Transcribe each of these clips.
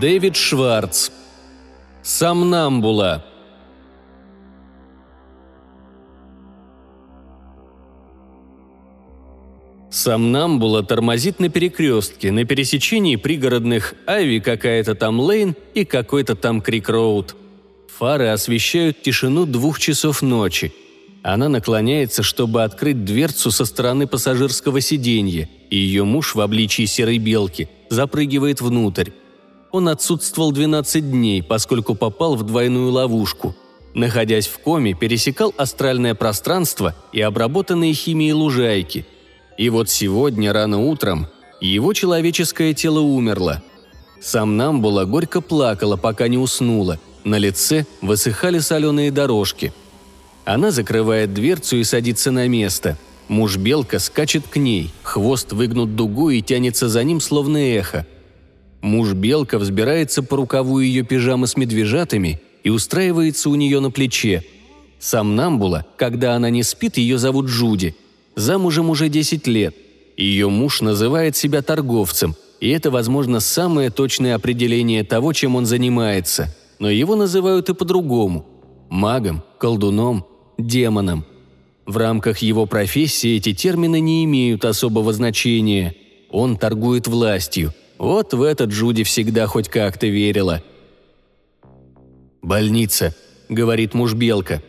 Дэвид Шварц. Самнамбула. Самнамбула тормозит на перекрестке, на пересечении пригородных Айви какая-то там Лейн и какой-то там Крик-Роуд. Фары освещают тишину двух часов ночи. Она наклоняется, чтобы открыть дверцу со стороны пассажирского сиденья, и ее муж в обличии серой белки запрыгивает внутрь. Он отсутствовал 12 дней, поскольку попал в двойную ловушку. Находясь в коме, пересекал астральное пространство и обработанные химией лужайки. И вот сегодня, рано утром, его человеческое тело умерло. Сам Намбула горько плакала, пока не уснула. На лице высыхали соленые дорожки. Она закрывает дверцу и садится на место. Муж-белка скачет к ней, хвост выгнут дугой и тянется за ним, словно эхо – Муж-белка взбирается по рукаву ее пижамы с медвежатами и устраивается у нее на плече. Сам Намбула, когда она не спит, ее зовут Джуди. Замужем уже 10 лет. Ее муж называет себя торговцем, и это, возможно, самое точное определение того, чем он занимается. Но его называют и по-другому – магом, колдуном, демоном. В рамках его профессии эти термины не имеют особого значения. Он торгует властью – вот в это Джуди всегда хоть как-то верила. «Больница», — говорит муж Белка.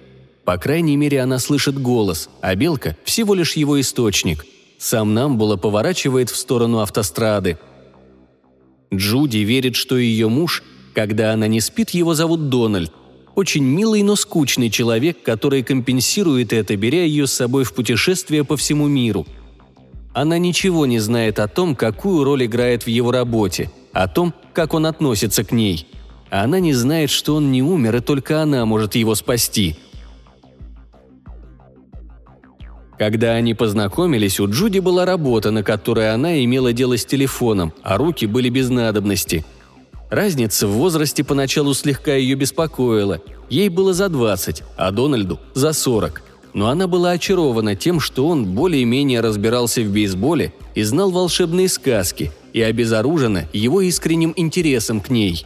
По крайней мере, она слышит голос, а Белка — всего лишь его источник. Сам Намбула поворачивает в сторону автострады. Джуди верит, что ее муж, когда она не спит, его зовут Дональд. Очень милый, но скучный человек, который компенсирует это, беря ее с собой в путешествие по всему миру — она ничего не знает о том, какую роль играет в его работе, о том, как он относится к ней. Она не знает, что он не умер, и только она может его спасти. Когда они познакомились, у Джуди была работа, на которой она имела дело с телефоном, а руки были без надобности. Разница в возрасте поначалу слегка ее беспокоила. Ей было за 20, а Дональду – за 40 но она была очарована тем, что он более-менее разбирался в бейсболе и знал волшебные сказки, и обезоружена его искренним интересом к ней.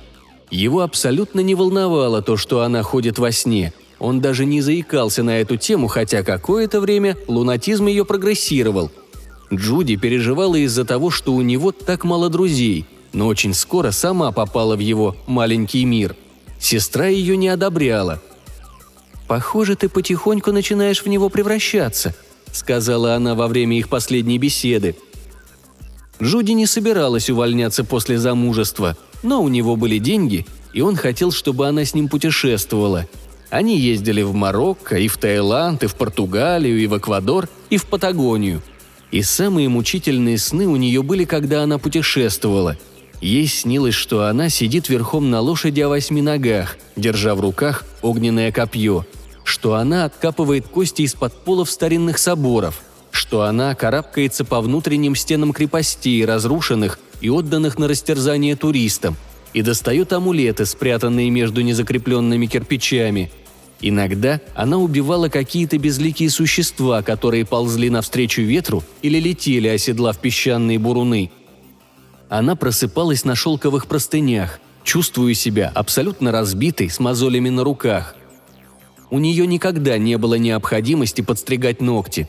Его абсолютно не волновало то, что она ходит во сне. Он даже не заикался на эту тему, хотя какое-то время лунатизм ее прогрессировал. Джуди переживала из-за того, что у него так мало друзей, но очень скоро сама попала в его маленький мир. Сестра ее не одобряла – «Похоже, ты потихоньку начинаешь в него превращаться», — сказала она во время их последней беседы. Джуди не собиралась увольняться после замужества, но у него были деньги, и он хотел, чтобы она с ним путешествовала. Они ездили в Марокко, и в Таиланд, и в Португалию, и в Эквадор, и в Патагонию. И самые мучительные сны у нее были, когда она путешествовала — Ей снилось, что она сидит верхом на лошади о восьми ногах, держа в руках огненное копье, что она откапывает кости из-под полов старинных соборов, что она карабкается по внутренним стенам крепостей, разрушенных и отданных на растерзание туристам, и достает амулеты, спрятанные между незакрепленными кирпичами. Иногда она убивала какие-то безликие существа, которые ползли навстречу ветру или летели, оседлав песчаные буруны – она просыпалась на шелковых простынях, чувствуя себя абсолютно разбитой, с мозолями на руках. У нее никогда не было необходимости подстригать ногти.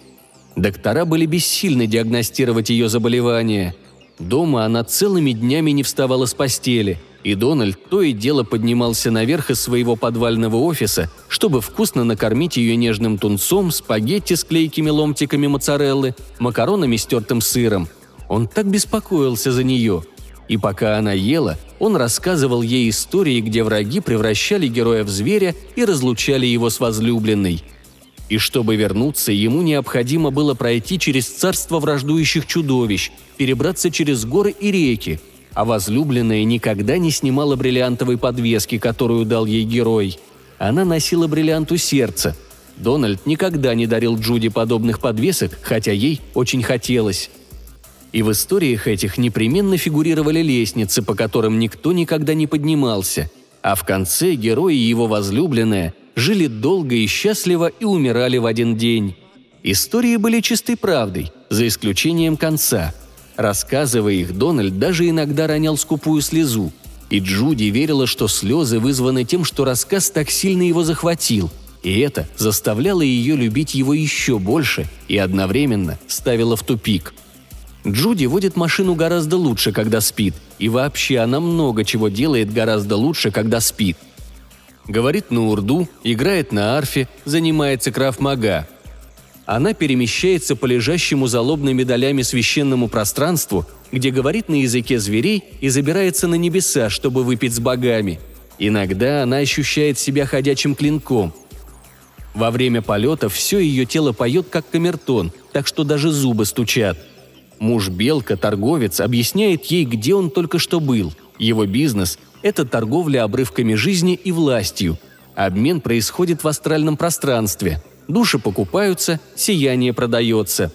Доктора были бессильны диагностировать ее заболевание. Дома она целыми днями не вставала с постели, и Дональд то и дело поднимался наверх из своего подвального офиса, чтобы вкусно накормить ее нежным тунцом, спагетти с клейкими ломтиками моцареллы, макаронами с тертым сыром – он так беспокоился за нее. И пока она ела, он рассказывал ей истории, где враги превращали героя в зверя и разлучали его с возлюбленной. И чтобы вернуться, ему необходимо было пройти через царство враждующих чудовищ, перебраться через горы и реки, а возлюбленная никогда не снимала бриллиантовой подвески, которую дал ей герой. Она носила бриллиант у сердца. Дональд никогда не дарил Джуди подобных подвесок, хотя ей очень хотелось и в историях этих непременно фигурировали лестницы, по которым никто никогда не поднимался, а в конце герои и его возлюбленная жили долго и счастливо и умирали в один день. Истории были чистой правдой, за исключением конца. Рассказывая их, Дональд даже иногда ронял скупую слезу. И Джуди верила, что слезы вызваны тем, что рассказ так сильно его захватил, и это заставляло ее любить его еще больше и одновременно ставило в тупик. Джуди водит машину гораздо лучше, когда спит, и вообще она много чего делает гораздо лучше, когда спит. Говорит на урду, играет на арфе, занимается крафмага, она перемещается по лежащему за лобными долями священному пространству, где говорит на языке зверей и забирается на небеса, чтобы выпить с богами. Иногда она ощущает себя ходячим клинком. Во время полета все ее тело поет как камертон, так что даже зубы стучат. Муж Белка, торговец, объясняет ей, где он только что был. Его бизнес – это торговля обрывками жизни и властью. Обмен происходит в астральном пространстве – Души покупаются, сияние продается.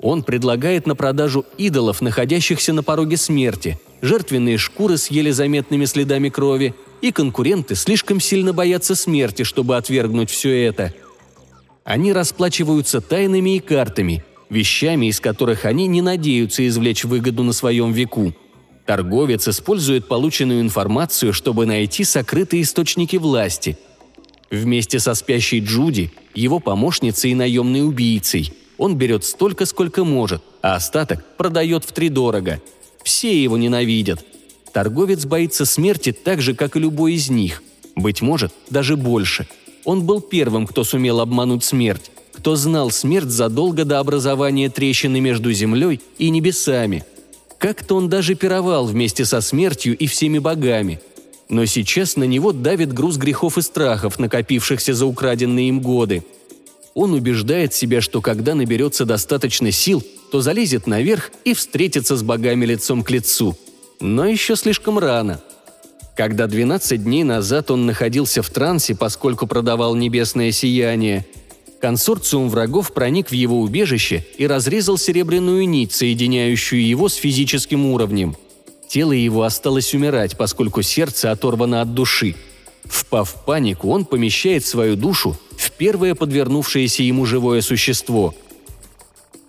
Он предлагает на продажу идолов, находящихся на пороге смерти, жертвенные шкуры с еле заметными следами крови, и конкуренты слишком сильно боятся смерти, чтобы отвергнуть все это. Они расплачиваются тайнами и картами, вещами, из которых они не надеются извлечь выгоду на своем веку. Торговец использует полученную информацию, чтобы найти сокрытые источники власти – Вместе со спящей Джуди, его помощницей и наемной убийцей. Он берет столько, сколько может, а остаток продает втридорого. Все его ненавидят. Торговец боится смерти так же, как и любой из них. Быть может, даже больше. Он был первым, кто сумел обмануть смерть, кто знал смерть задолго до образования трещины между землей и небесами. Как-то он даже пировал вместе со смертью и всеми богами – но сейчас на него давит груз грехов и страхов, накопившихся за украденные им годы. Он убеждает себя, что когда наберется достаточно сил, то залезет наверх и встретится с богами лицом к лицу. Но еще слишком рано. Когда 12 дней назад он находился в трансе, поскольку продавал небесное сияние, консорциум врагов проник в его убежище и разрезал серебряную нить, соединяющую его с физическим уровнем – Тело его осталось умирать, поскольку сердце оторвано от души. Впав в панику, он помещает свою душу в первое подвернувшееся ему живое существо.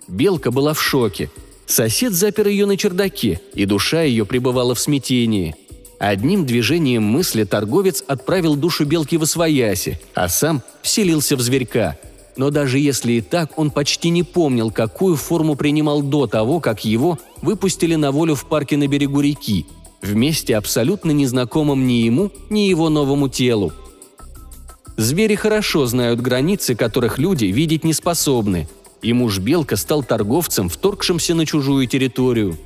Белка была в шоке. Сосед запер ее на чердаке, и душа ее пребывала в смятении. Одним движением мысли торговец отправил душу белки в освояси, а сам вселился в зверька – но даже если и так, он почти не помнил, какую форму принимал до того, как его выпустили на волю в парке на берегу реки, вместе абсолютно незнакомым ни ему, ни его новому телу. Звери хорошо знают границы, которых люди видеть не способны, и муж Белка стал торговцем, вторгшимся на чужую территорию.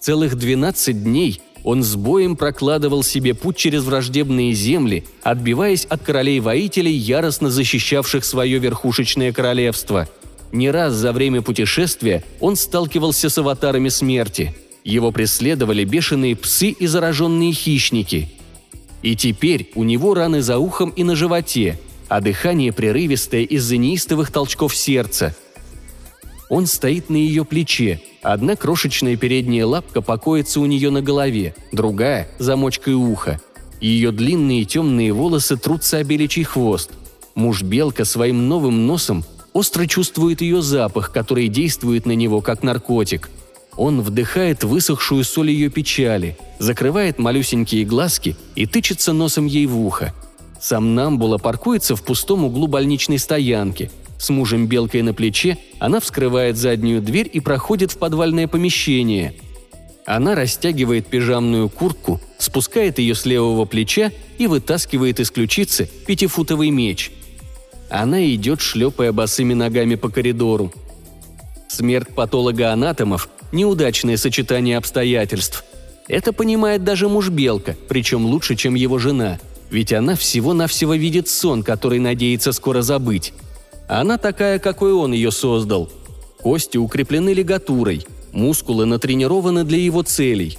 Целых 12 дней он с боем прокладывал себе путь через враждебные земли, отбиваясь от королей-воителей, яростно защищавших свое верхушечное королевство. Не раз за время путешествия он сталкивался с аватарами смерти. Его преследовали бешеные псы и зараженные хищники. И теперь у него раны за ухом и на животе, а дыхание прерывистое из-за неистовых толчков сердца. Он стоит на ее плече, Одна крошечная передняя лапка покоится у нее на голове, другая – замочкой уха. Ее длинные темные волосы трутся о хвост. Муж-белка своим новым носом остро чувствует ее запах, который действует на него как наркотик. Он вдыхает высохшую соль ее печали, закрывает малюсенькие глазки и тычется носом ей в ухо. Сам Намбула паркуется в пустом углу больничной стоянки – с мужем Белкой на плече она вскрывает заднюю дверь и проходит в подвальное помещение. Она растягивает пижамную куртку, спускает ее с левого плеча и вытаскивает из ключицы пятифутовый меч. Она идет, шлепая босыми ногами по коридору. Смерть патолога-анатомов – неудачное сочетание обстоятельств. Это понимает даже муж Белка, причем лучше, чем его жена, ведь она всего-навсего видит сон, который надеется скоро забыть. Она такая, какой он ее создал. Кости укреплены лигатурой, мускулы натренированы для его целей.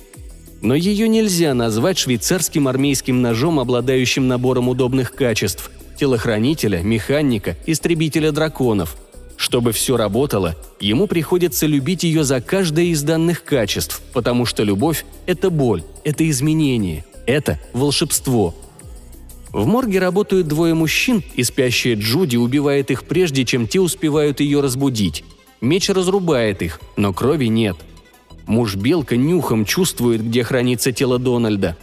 Но ее нельзя назвать швейцарским армейским ножом, обладающим набором удобных качеств – телохранителя, механика, истребителя драконов. Чтобы все работало, ему приходится любить ее за каждое из данных качеств, потому что любовь – это боль, это изменение, это волшебство – в морге работают двое мужчин, и спящая Джуди убивает их прежде, чем те успевают ее разбудить. Меч разрубает их, но крови нет. Муж Белка нюхом чувствует, где хранится тело Дональда.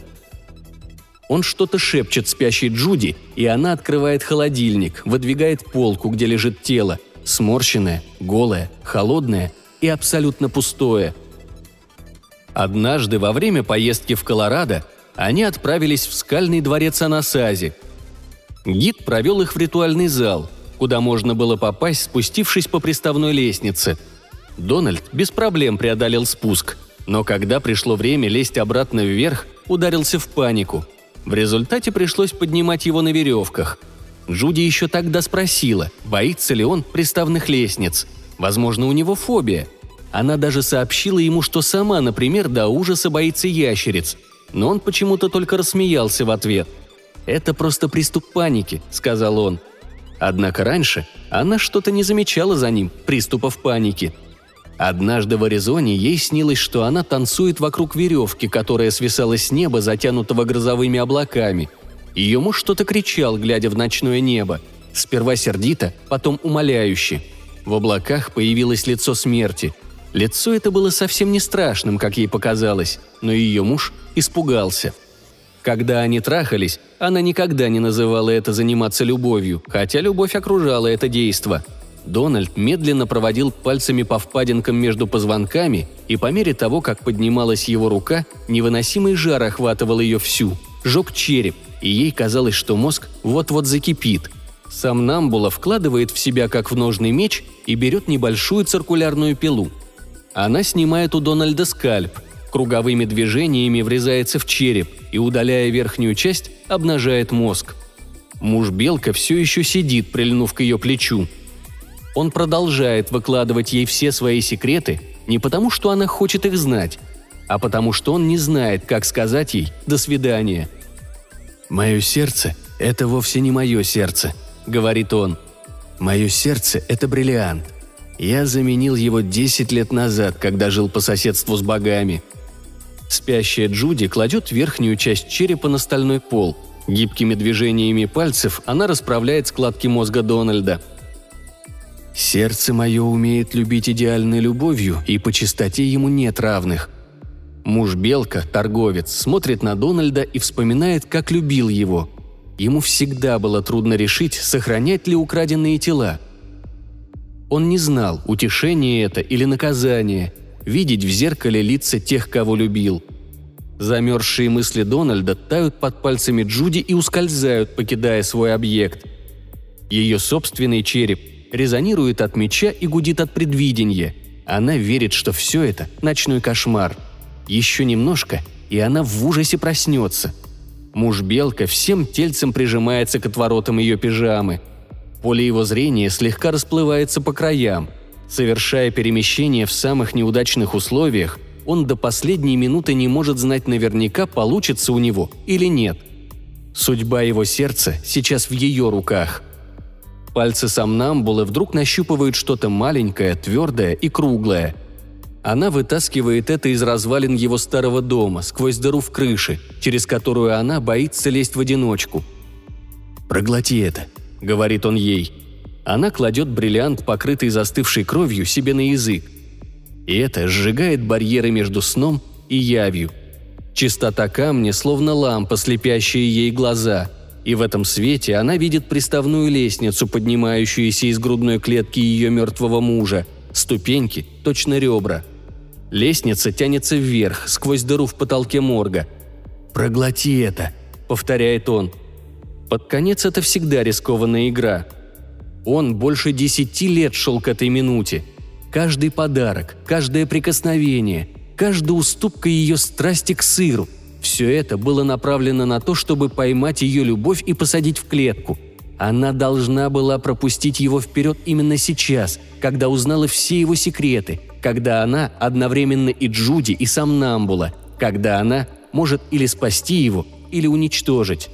Он что-то шепчет спящей Джуди, и она открывает холодильник, выдвигает полку, где лежит тело, сморщенное, голое, холодное и абсолютно пустое. Однажды во время поездки в Колорадо они отправились в скальный дворец Анасази. Гид провел их в ритуальный зал, куда можно было попасть, спустившись по приставной лестнице. Дональд без проблем преодолел спуск, но когда пришло время лезть обратно вверх, ударился в панику. В результате пришлось поднимать его на веревках. Джуди еще тогда спросила, боится ли он приставных лестниц. Возможно, у него фобия. Она даже сообщила ему, что сама, например, до ужаса боится ящериц. Но он почему-то только рассмеялся в ответ. «Это просто приступ паники», — сказал он. Однако раньше она что-то не замечала за ним, приступов паники. Однажды в Аризоне ей снилось, что она танцует вокруг веревки, которая свисала с неба, затянутого грозовыми облаками. Ее муж что-то кричал, глядя в ночное небо. Сперва сердито, потом умоляюще. В облаках появилось лицо смерти. Лицо это было совсем не страшным, как ей показалось, но ее муж испугался. Когда они трахались, она никогда не называла это заниматься любовью, хотя любовь окружала это действо – Дональд медленно проводил пальцами по впадинкам между позвонками, и по мере того, как поднималась его рука, невыносимый жар охватывал ее всю, жег череп, и ей казалось, что мозг вот-вот закипит. Сам Намбула вкладывает в себя как в ножный меч и берет небольшую циркулярную пилу. Она снимает у Дональда скальп, круговыми движениями врезается в череп и, удаляя верхнюю часть, обнажает мозг. Муж Белка все еще сидит, прильнув к ее плечу – он продолжает выкладывать ей все свои секреты не потому, что она хочет их знать, а потому что он не знает, как сказать ей «до свидания». «Мое сердце – это вовсе не мое сердце», – говорит он. «Мое сердце – это бриллиант. Я заменил его 10 лет назад, когда жил по соседству с богами». Спящая Джуди кладет верхнюю часть черепа на стальной пол. Гибкими движениями пальцев она расправляет складки мозга Дональда – Сердце мое умеет любить идеальной любовью, и по чистоте ему нет равных. Муж Белка, торговец, смотрит на Дональда и вспоминает, как любил его. Ему всегда было трудно решить, сохранять ли украденные тела. Он не знал, утешение это или наказание, видеть в зеркале лица тех, кого любил. Замерзшие мысли Дональда тают под пальцами Джуди и ускользают, покидая свой объект. Ее собственный череп резонирует от меча и гудит от предвидения. Она верит, что все это – ночной кошмар. Еще немножко, и она в ужасе проснется. Муж Белка всем тельцем прижимается к отворотам ее пижамы. Поле его зрения слегка расплывается по краям. Совершая перемещение в самых неудачных условиях, он до последней минуты не может знать наверняка, получится у него или нет. Судьба его сердца сейчас в ее руках – Пальцы сомнамбулы вдруг нащупывают что-то маленькое, твердое и круглое. Она вытаскивает это из развалин его старого дома, сквозь дыру в крыше, через которую она боится лезть в одиночку. «Проглоти это», — говорит он ей. Она кладет бриллиант, покрытый застывшей кровью, себе на язык. И это сжигает барьеры между сном и явью. Чистота камня, словно лампа, слепящая ей глаза — и в этом свете она видит приставную лестницу, поднимающуюся из грудной клетки ее мертвого мужа, ступеньки, точно ребра. Лестница тянется вверх, сквозь дыру в потолке морга. «Проглоти это», — повторяет он. Под конец это всегда рискованная игра. Он больше десяти лет шел к этой минуте. Каждый подарок, каждое прикосновение, каждая уступка ее страсти к сыру — все это было направлено на то, чтобы поймать ее любовь и посадить в клетку. Она должна была пропустить его вперед именно сейчас, когда узнала все его секреты, когда она одновременно и Джуди, и сам Намбула, когда она может или спасти его, или уничтожить.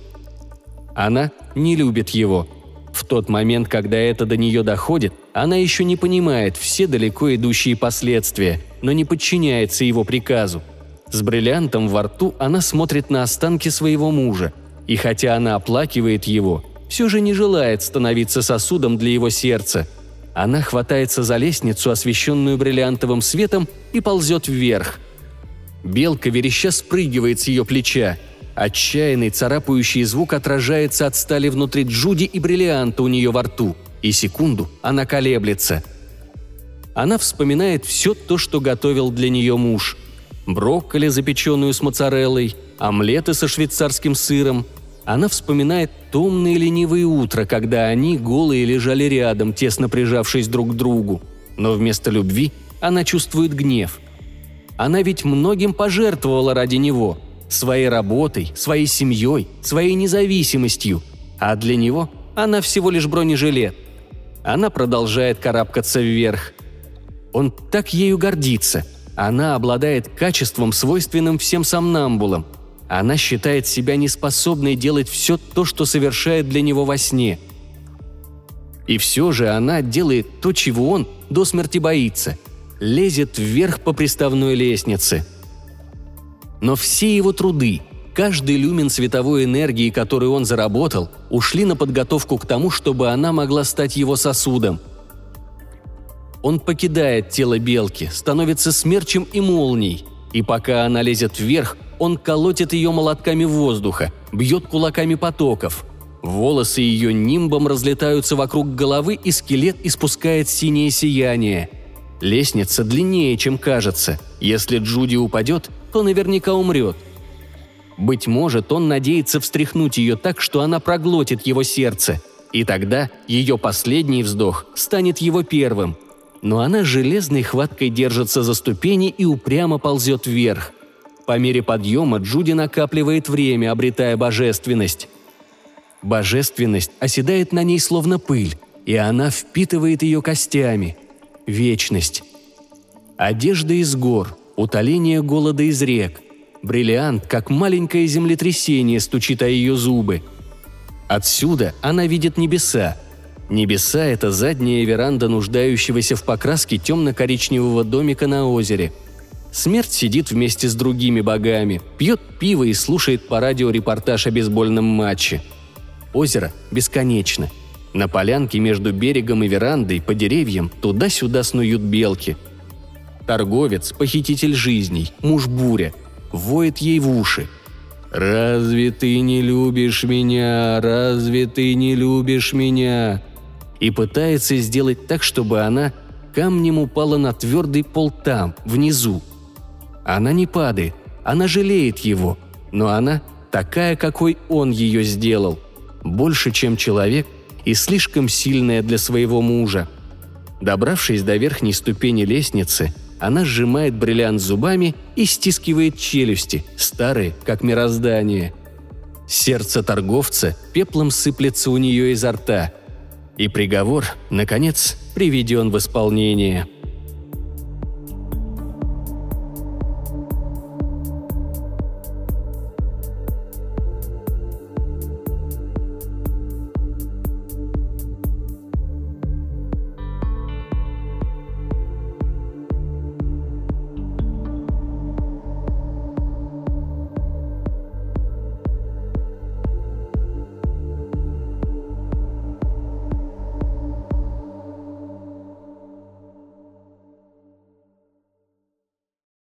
Она не любит его. В тот момент, когда это до нее доходит, она еще не понимает все далеко идущие последствия, но не подчиняется его приказу – с бриллиантом во рту она смотрит на останки своего мужа, и хотя она оплакивает его, все же не желает становиться сосудом для его сердца. Она хватается за лестницу, освещенную бриллиантовым светом, и ползет вверх. Белка вереща спрыгивает с ее плеча. Отчаянный царапающий звук отражается от стали внутри Джуди и бриллианта у нее во рту. И секунду она колеблется. Она вспоминает все то, что готовил для нее муж. Брокколи, запеченную с моцареллой, омлеты со швейцарским сыром. Она вспоминает томные ленивые утра, когда они голые лежали рядом, тесно прижавшись друг к другу. Но вместо любви она чувствует гнев. Она ведь многим пожертвовала ради него – своей работой, своей семьей, своей независимостью, а для него она всего лишь бронежилет. Она продолжает карабкаться вверх. Он так ею гордится. Она обладает качеством, свойственным всем сомнамбулам. Она считает себя неспособной делать все то, что совершает для него во сне. И все же она делает то, чего он до смерти боится. Лезет вверх по приставной лестнице – но все его труды, каждый люмен световой энергии, который он заработал, ушли на подготовку к тому, чтобы она могла стать его сосудом. Он покидает тело белки, становится смерчем и молнией, и пока она лезет вверх, он колотит ее молотками воздуха, бьет кулаками потоков. Волосы ее нимбом разлетаются вокруг головы, и скелет испускает синее сияние. Лестница длиннее, чем кажется. Если Джуди упадет, то наверняка умрет. Быть может, он надеется встряхнуть ее так, что она проглотит его сердце, и тогда ее последний вздох станет его первым. Но она железной хваткой держится за ступени и упрямо ползет вверх. По мере подъема Джуди накапливает время, обретая божественность. Божественность оседает на ней словно пыль, и она впитывает ее костями. Вечность. Одежда из гор, утоление голода из рек. Бриллиант, как маленькое землетрясение, стучит о ее зубы. Отсюда она видит небеса. Небеса – это задняя веранда нуждающегося в покраске темно-коричневого домика на озере. Смерть сидит вместе с другими богами, пьет пиво и слушает по радио репортаж о бейсбольном матче. Озеро бесконечно. На полянке между берегом и верандой по деревьям туда-сюда снуют белки – Торговец, похититель жизней, муж буря, воет ей в уши. «Разве ты не любишь меня? Разве ты не любишь меня?» И пытается сделать так, чтобы она камнем упала на твердый пол там, внизу. Она не падает, она жалеет его, но она такая, какой он ее сделал. Больше, чем человек, и слишком сильная для своего мужа. Добравшись до верхней ступени лестницы, она сжимает бриллиант зубами и стискивает челюсти, старые, как мироздание. Сердце торговца пеплом сыплется у нее изо рта. И приговор, наконец, приведен в исполнение –